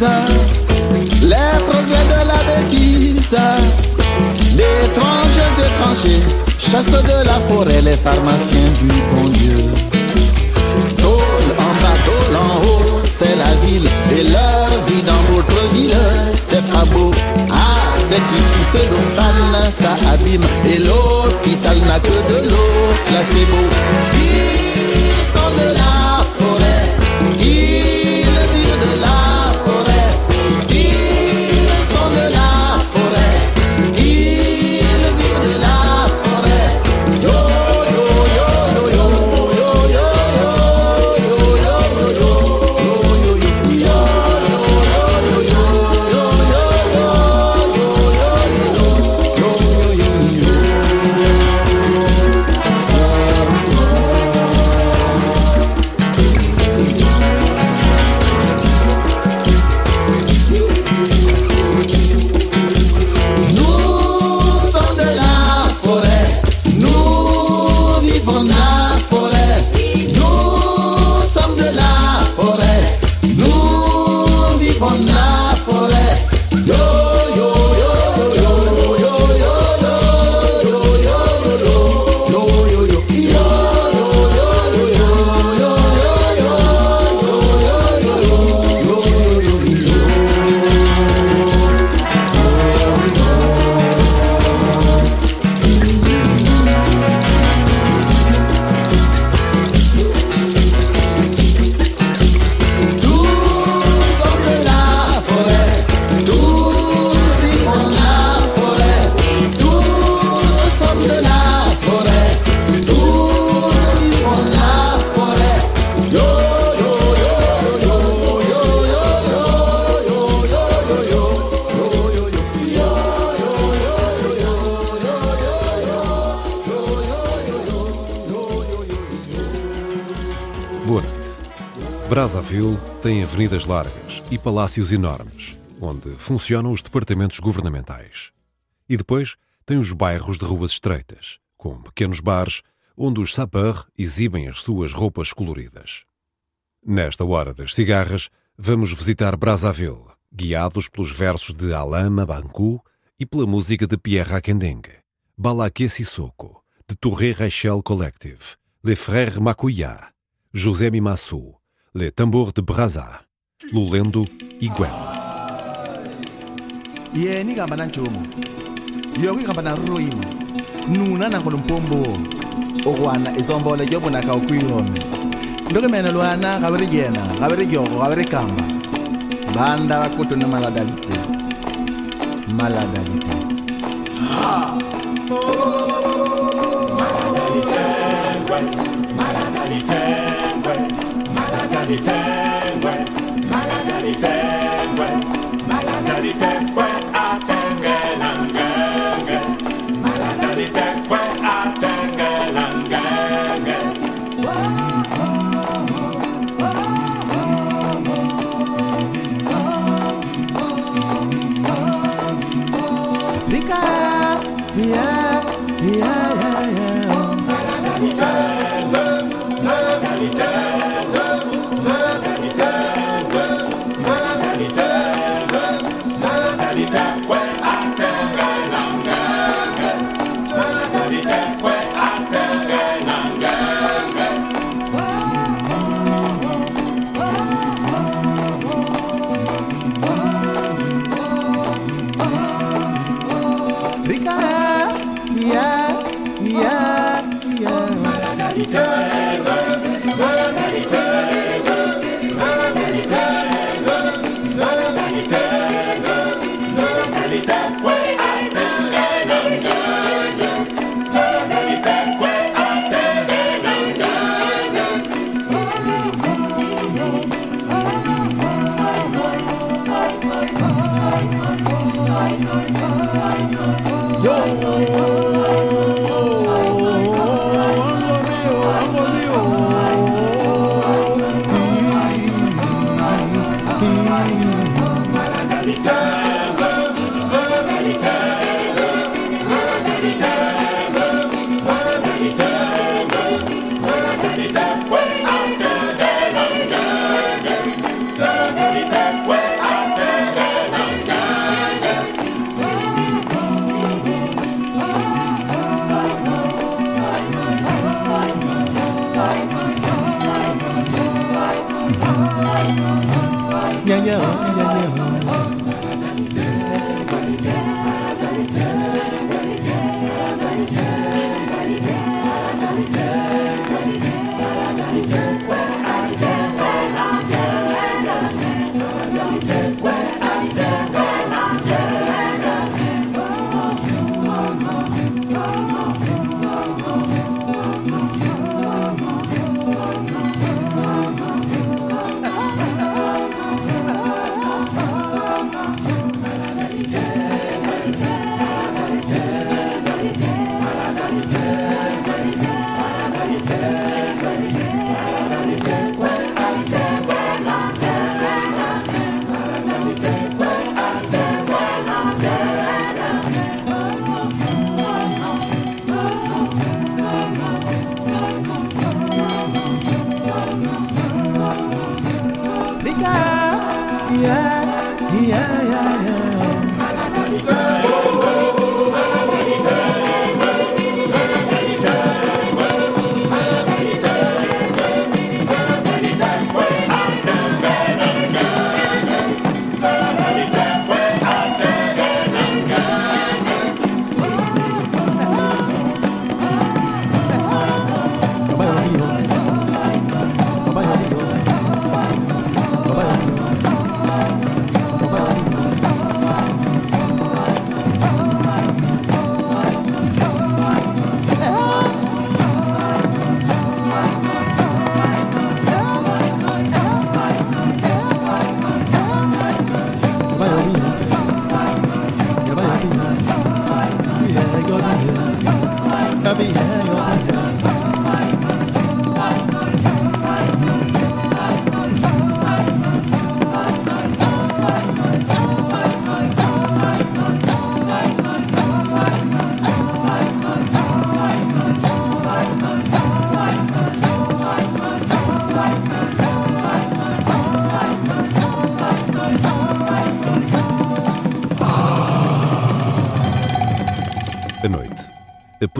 les progrès de la bêtise, d'étrangers étrangers, chasse de la forêt, les pharmaciens du bon Dieu. Tôle en bas, tôle en haut, c'est la ville, et leur vie dans votre ville, c'est pas beau. Ah, c'est une sucée fan, ça abîme, et l'hôpital n'a que de l'eau, là c'est beau. Ils sont de la forêt, ils vivent de la Tem avenidas largas e palácios enormes, onde funcionam os departamentos governamentais. E depois tem os bairros de ruas estreitas, com pequenos bares onde os sapeurs exibem as suas roupas coloridas. Nesta hora das cigarras, vamos visitar Brazzaville, guiados pelos versos de Alain Mabankou e pela música de Pierre Akendeng, Balaké Sissoko, de Touré Rachel Collective, Les Frères Makouya, José Mimassou, Les Tambor de Brazza, Lulendo e Gwen. yena igamba nanjomo. Yoko igamba naroima nuna nangolo mpombo okwana isombole jobonaka okuirome ndoke mena lwana gabere jena gabere jogo gabere kamba. Banda bakutu ne maladalite. Maladalite humanitaire.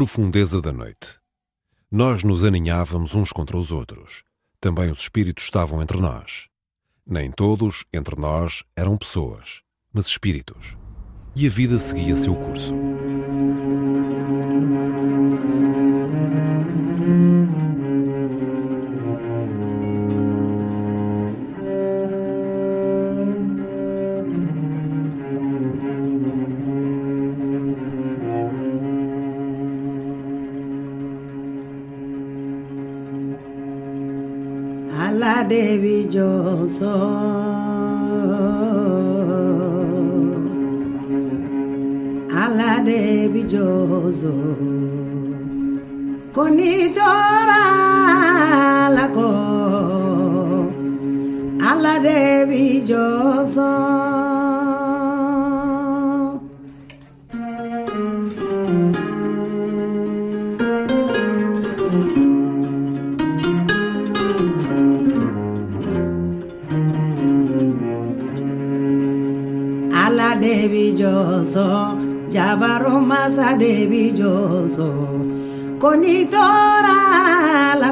Profundeza da noite. Nós nos aninhávamos uns contra os outros. Também os espíritos estavam entre nós. Nem todos, entre nós, eram pessoas, mas espíritos. E a vida seguia seu curso. maravilloso. Maravilloso. Conitora la co. Maravilloso. joso jabaro masadebi joso konitora ala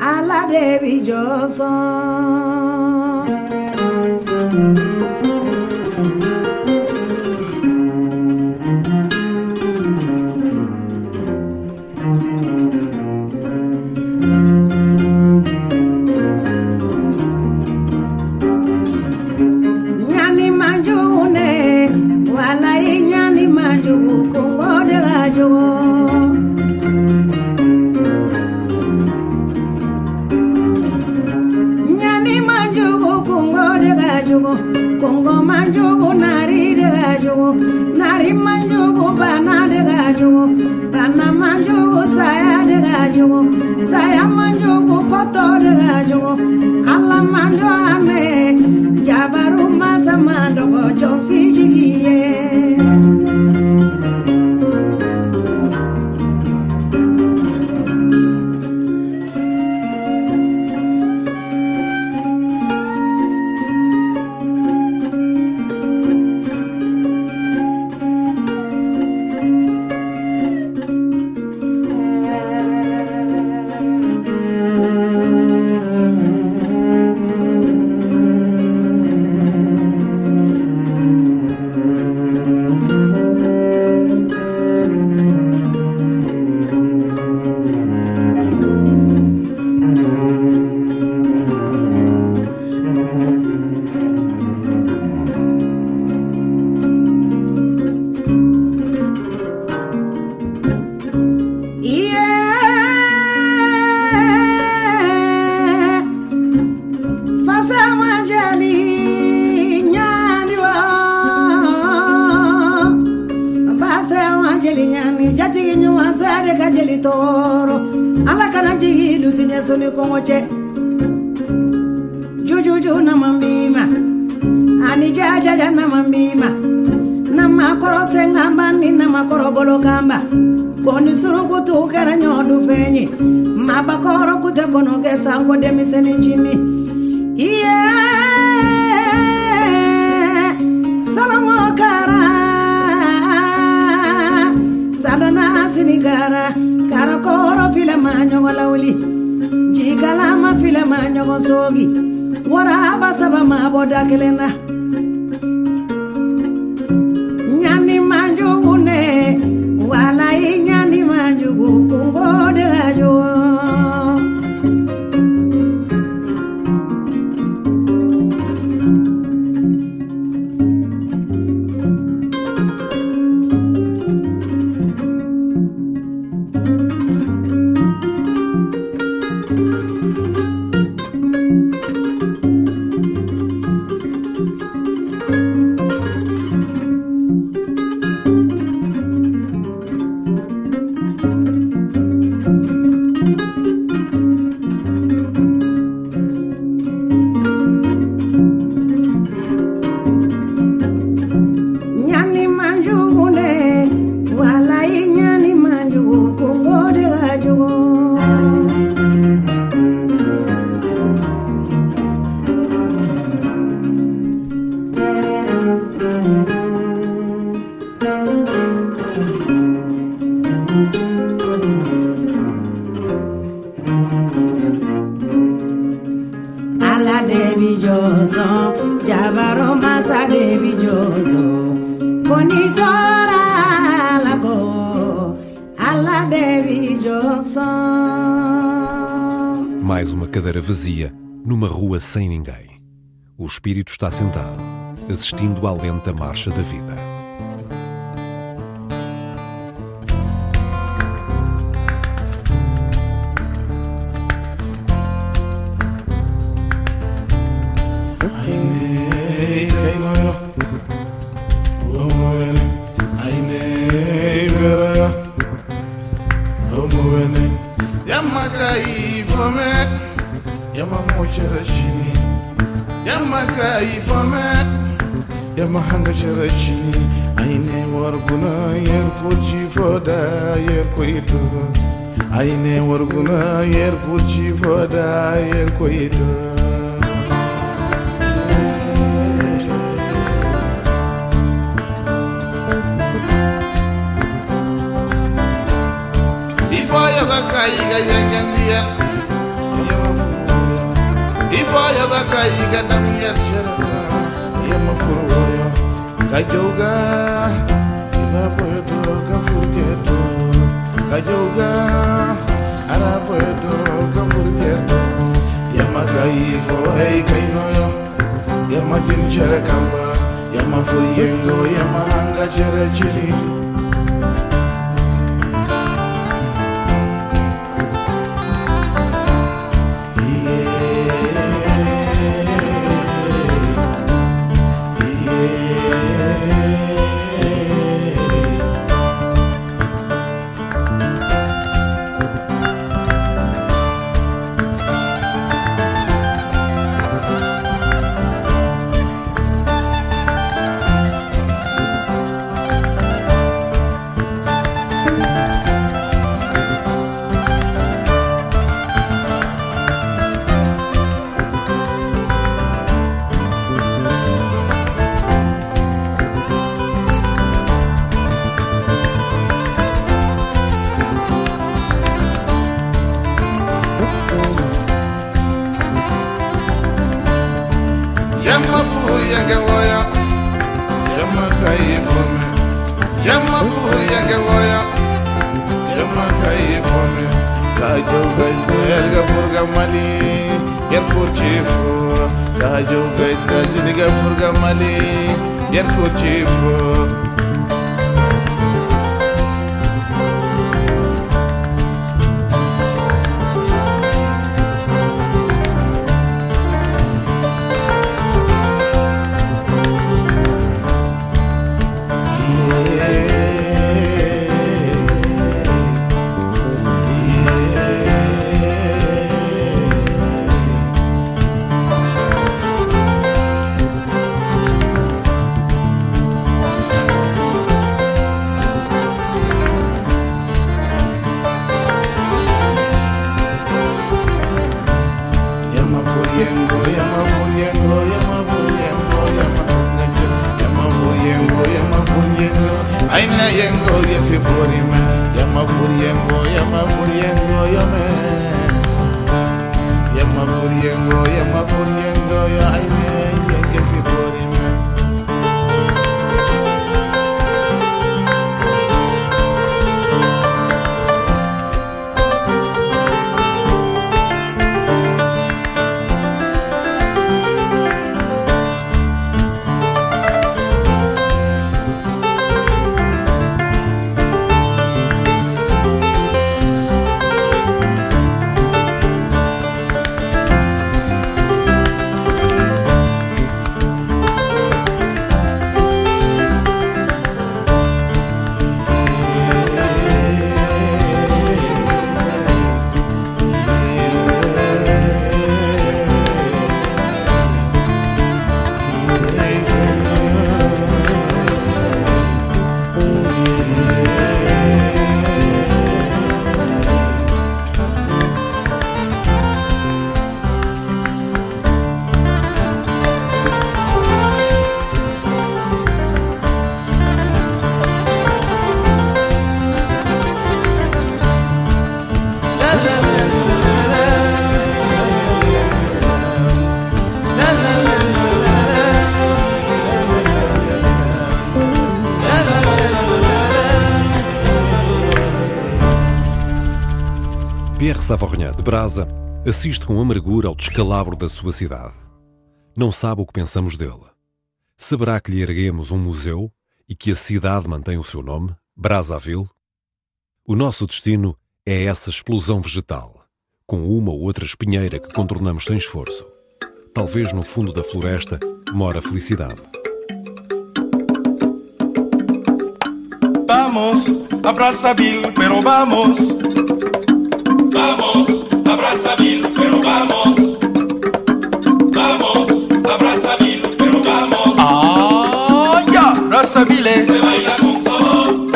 aladebi joso. yo Dagelena. está sentado, assistindo à lenta marcha da vida. Maudiengo, Yemma Punyengo, Yaini. Assiste com amargura ao descalabro da sua cidade. Não sabe o que pensamos dele. Saberá que lhe erguemos um museu e que a cidade mantém o seu nome, Brazzaville? O nosso destino é essa explosão vegetal, com uma ou outra espinheira que contornamos sem esforço. Talvez no fundo da floresta mora a felicidade. Vamos a Brazzaville, pero vamos. Vamos Se baila con sabor,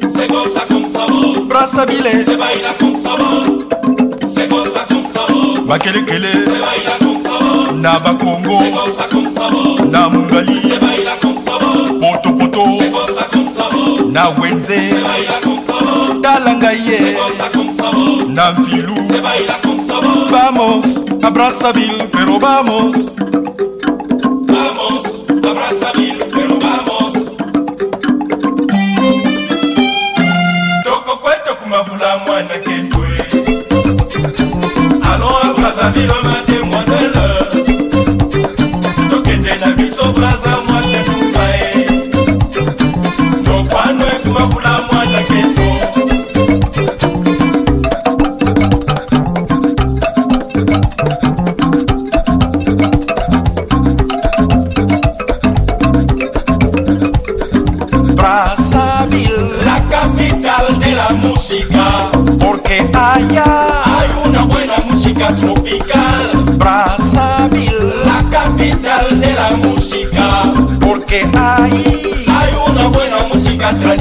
se goza con sabor. Brazzaville. Se baila con sabor, se goza con sabor. Makelekele. Se baila con sabor. Naba Congo. Se goza con sabor. Namungali. Se baila con sabor. Poto poto. Se goza con sabor. Na wenze. Se baila con sabor. Talangaye. Se goza con sabor. Na mfilu. Se baila con sabor. Vamos a Brazzaville, pero vamos. Vamos a Brazzaville, pero vamos. Toko kwetu kumavula mwana ketwe. Allons à Brazzaville, mademoiselle. Tokende porque ahí hay una buena música tradicional.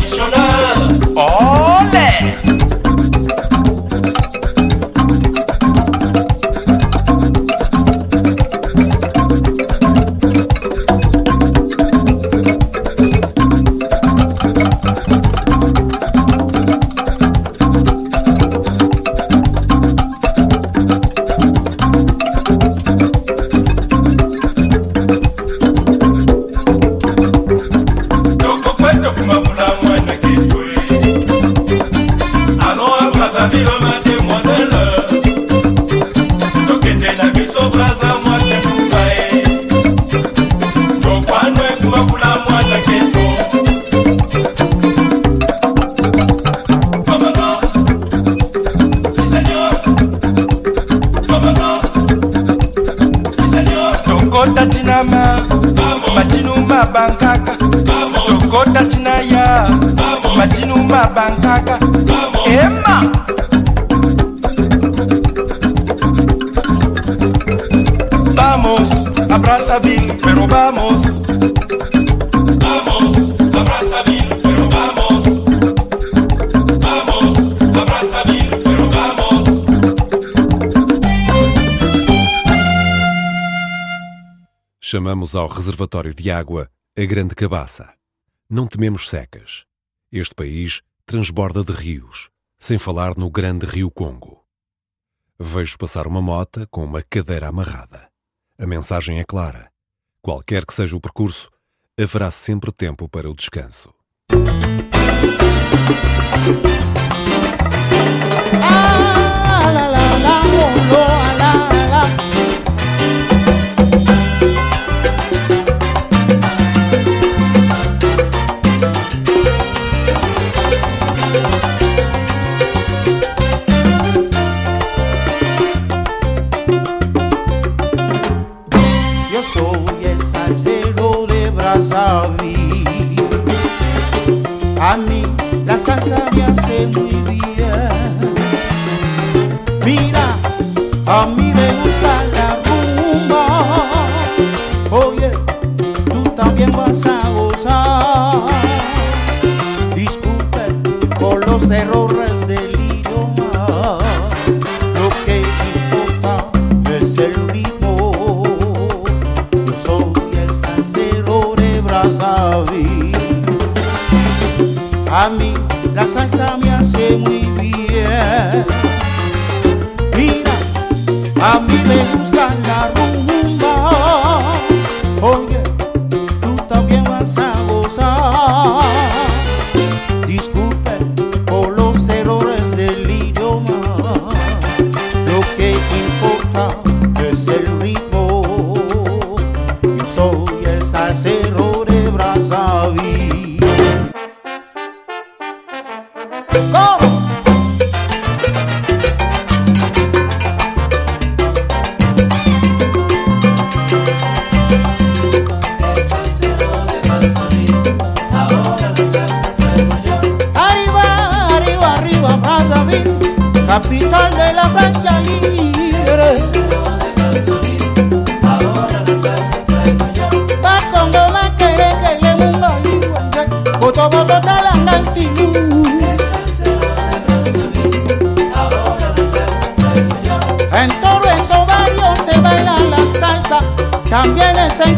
Chamamos ao reservatório de água a Grande Cabaça. Não tememos secas. Este país transborda de rios, sem falar no grande rio Congo. Vejo passar uma mota com uma cadeira amarrada. A mensagem é clara. Qualquer que seja o percurso, haverá sempre tempo para o descanso. Yo A mí la salsa me hace muy bien. Mira, a mí me gusta la rumba. Oye, tú también vas a gozar. Disculpen por los errores la salsa me hace muy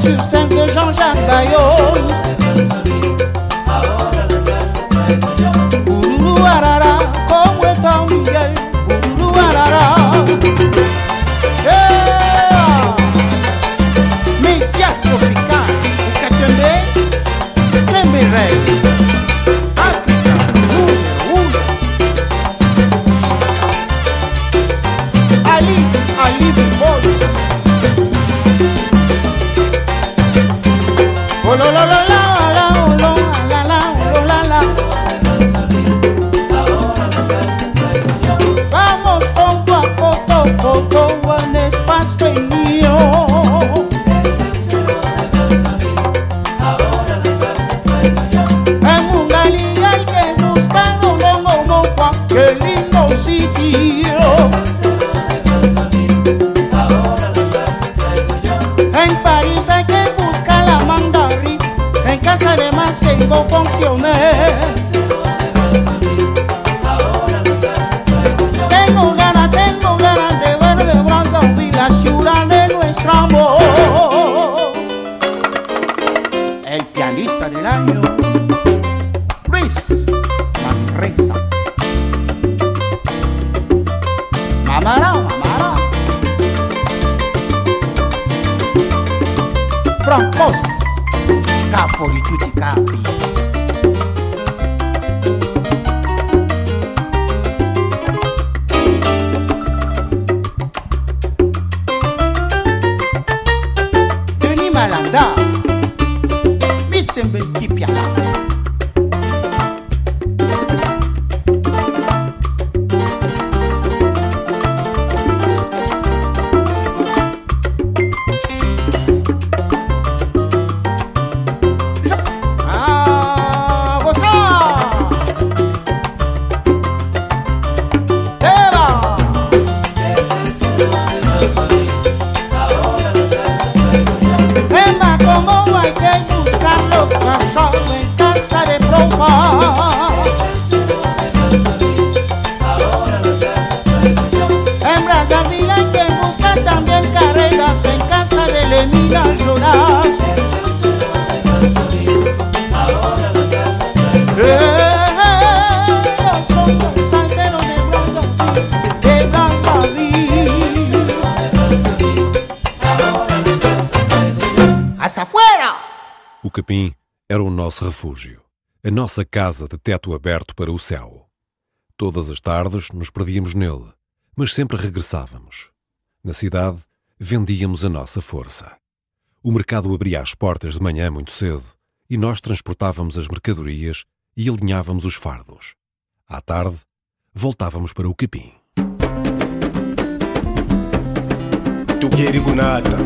sur scène de Jean-Jacques Bayot. tengo funciones. O capim era o nosso refúgio, a nossa casa de teto aberto para o céu. Todas as tardes nos perdíamos nele, mas sempre regressávamos. Na cidade, vendíamos a nossa força. O mercado abria as portas de manhã muito cedo e nós transportávamos as mercadorias e alinhávamos os fardos. À tarde, voltávamos para o capim. Tugueri nada?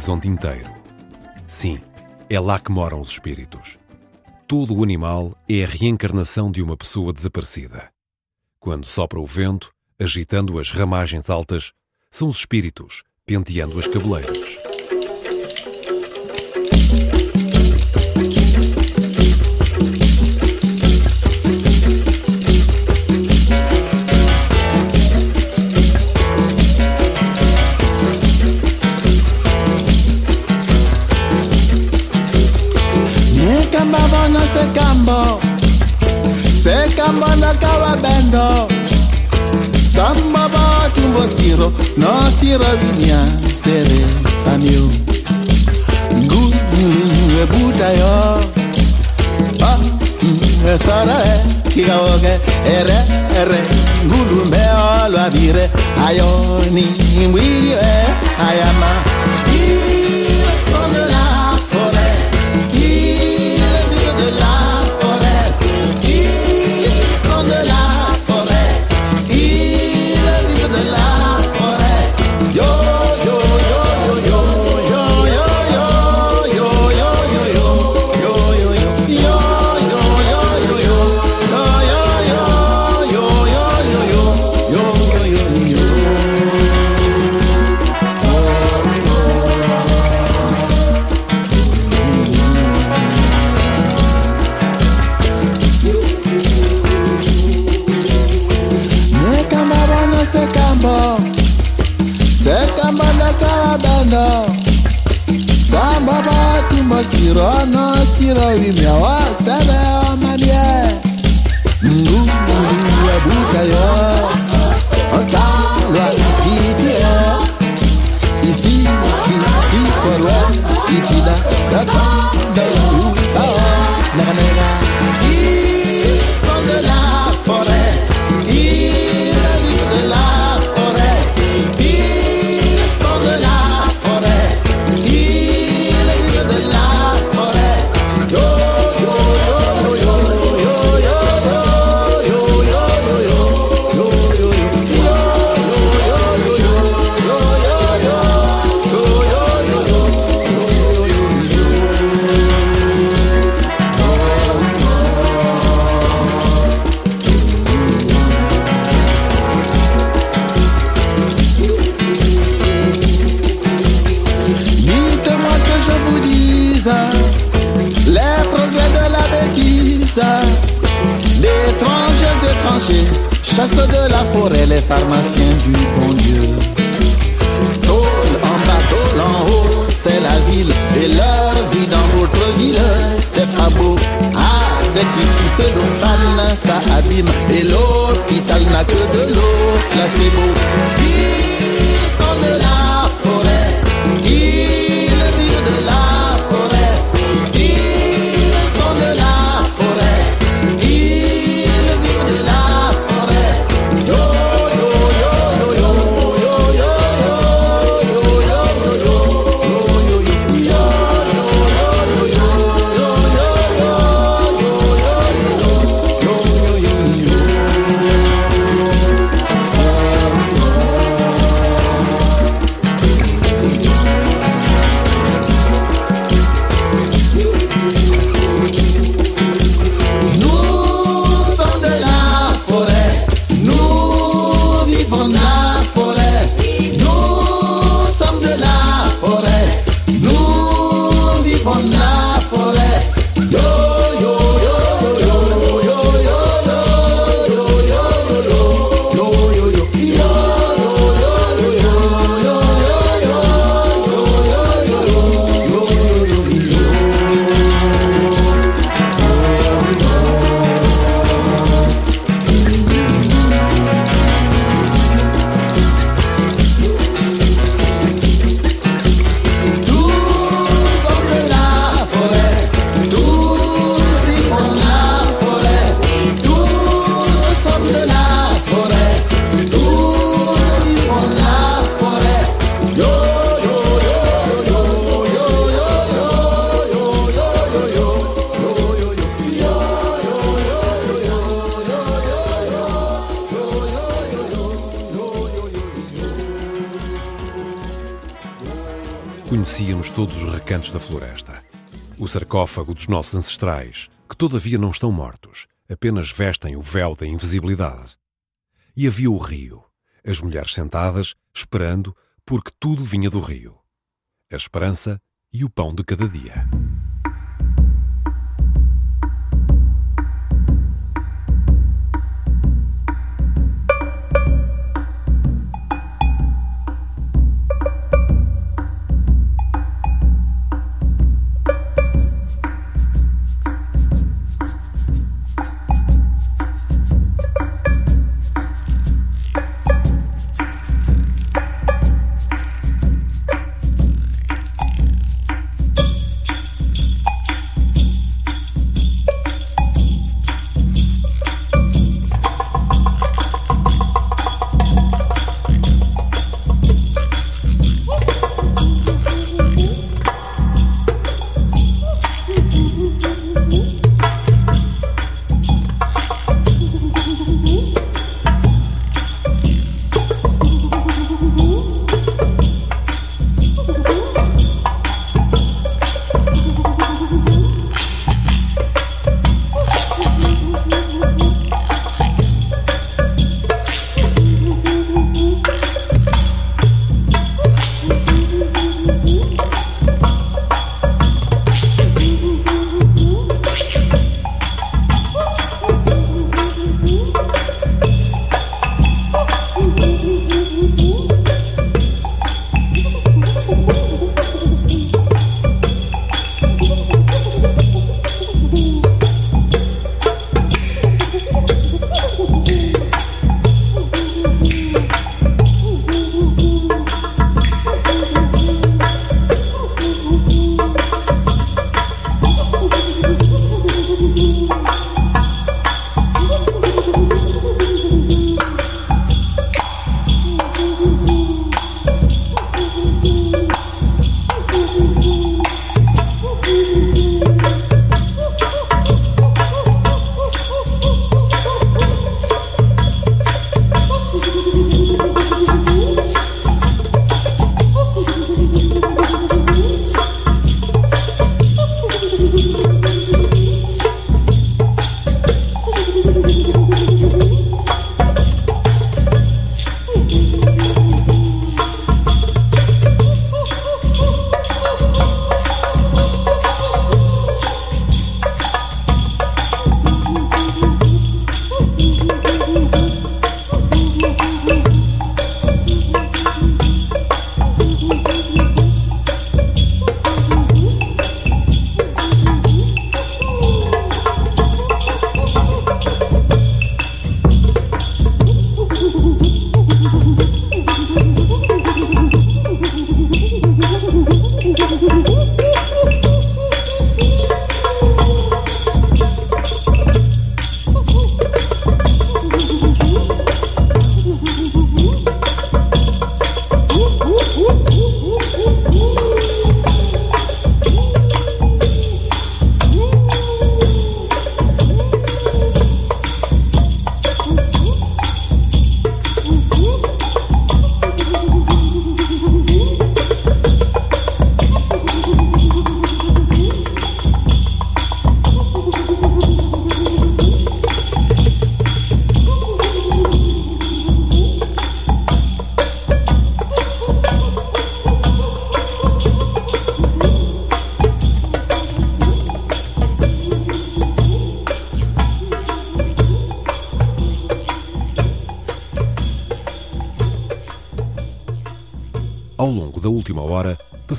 horizonte inteiro. Sim, é lá que moram os espíritos. Todo o animal é a reencarnação de uma pessoa desaparecida. Quando sopra o vento, agitando as ramagens altas, são os espíritos penteando as cabeleiras. mambo. Seka mwanaka wa bendo. Samba batumbo siro no siro vinya sere pamio ngulingue buta yo. Esara mm, e kikaoke ere ere. Ngulumbe olo abire ayoni ngwirio e ayama. رانا سيرا وميوا سبب da floresta. O sarcófago dos nossos ancestrais, que todavia não estão mortos, apenas vestem o véu da invisibilidade. E havia o rio, as mulheres sentadas, esperando, porque tudo vinha do rio. A esperança e o pão de cada dia.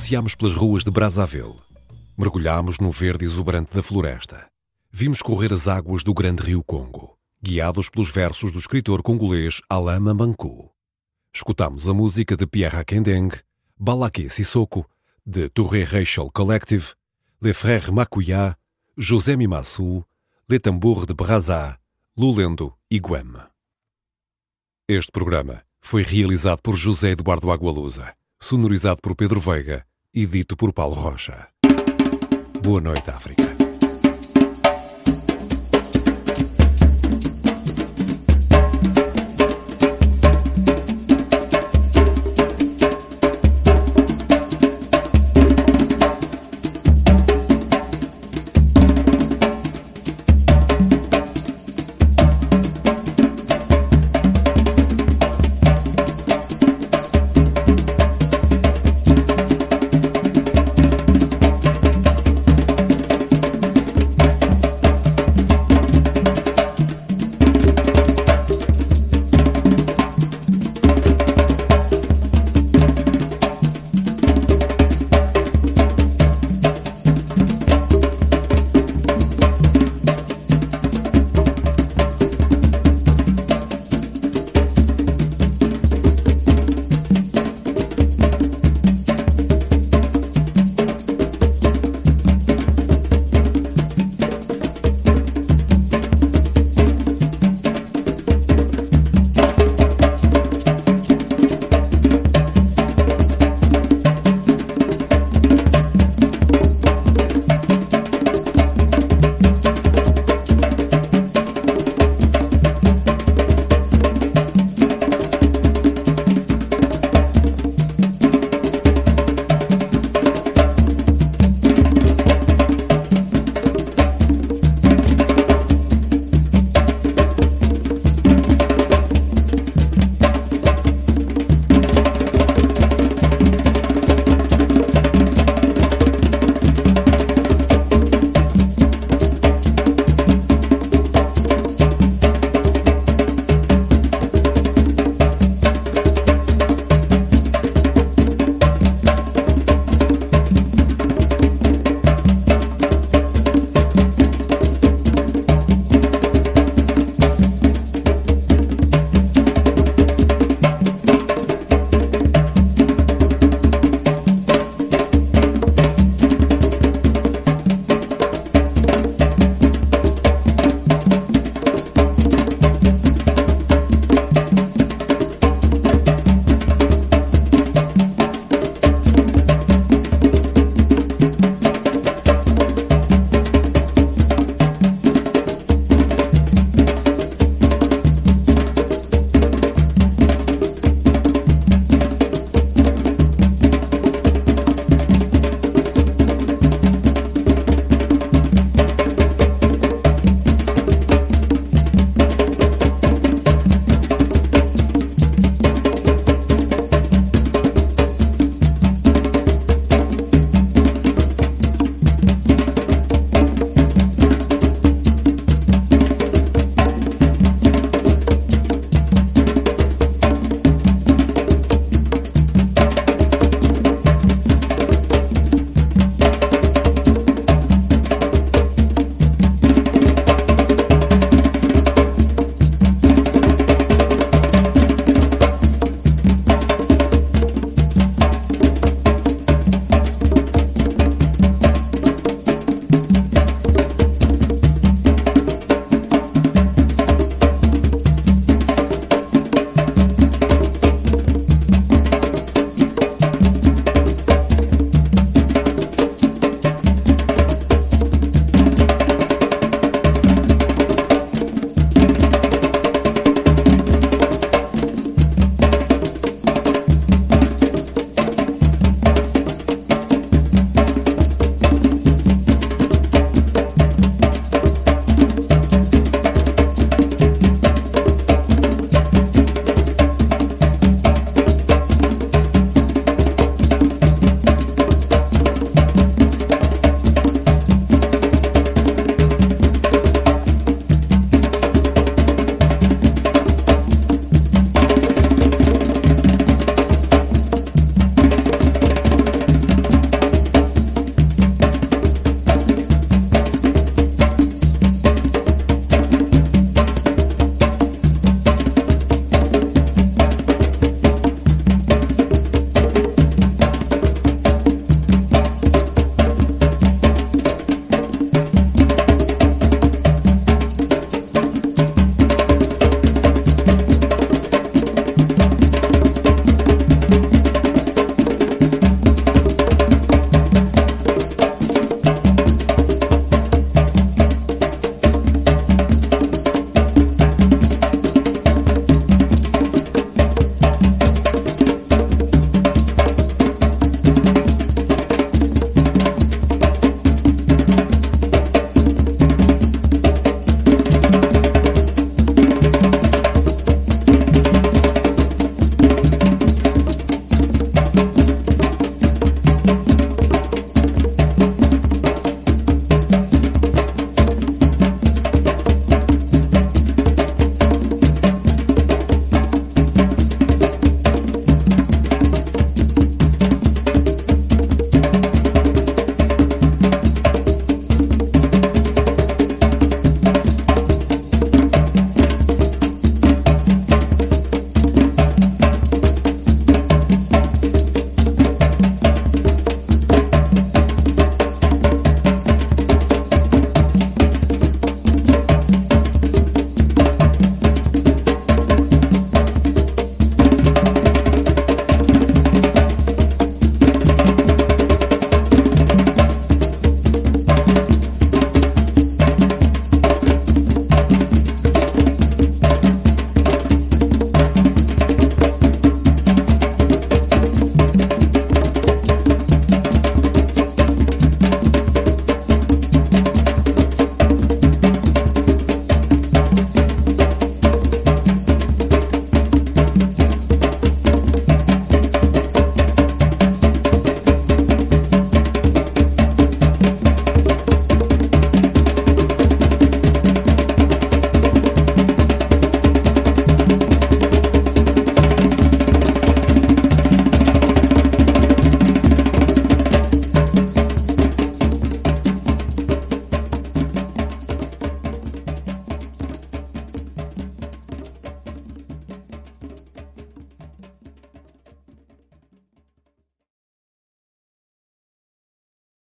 Passeámos pelas ruas de Brazzaville. Mergulhámos no verde exuberante da floresta. Vimos correr as águas do grande rio Congo, guiados pelos versos do escritor congolês Alain Mambankou. Escutámos a música de Pierre Akendeng, Balaké Sissoko, de Touré Rachel Collective, Les Frères Makuya, José Mimassou, Les Tambour de Brazza, Lulendo e Guem. Este programa foi realizado por José Eduardo Agualusa, sonorizado por Pedro Veiga e dito por Paulo Rocha. Boa noite, África.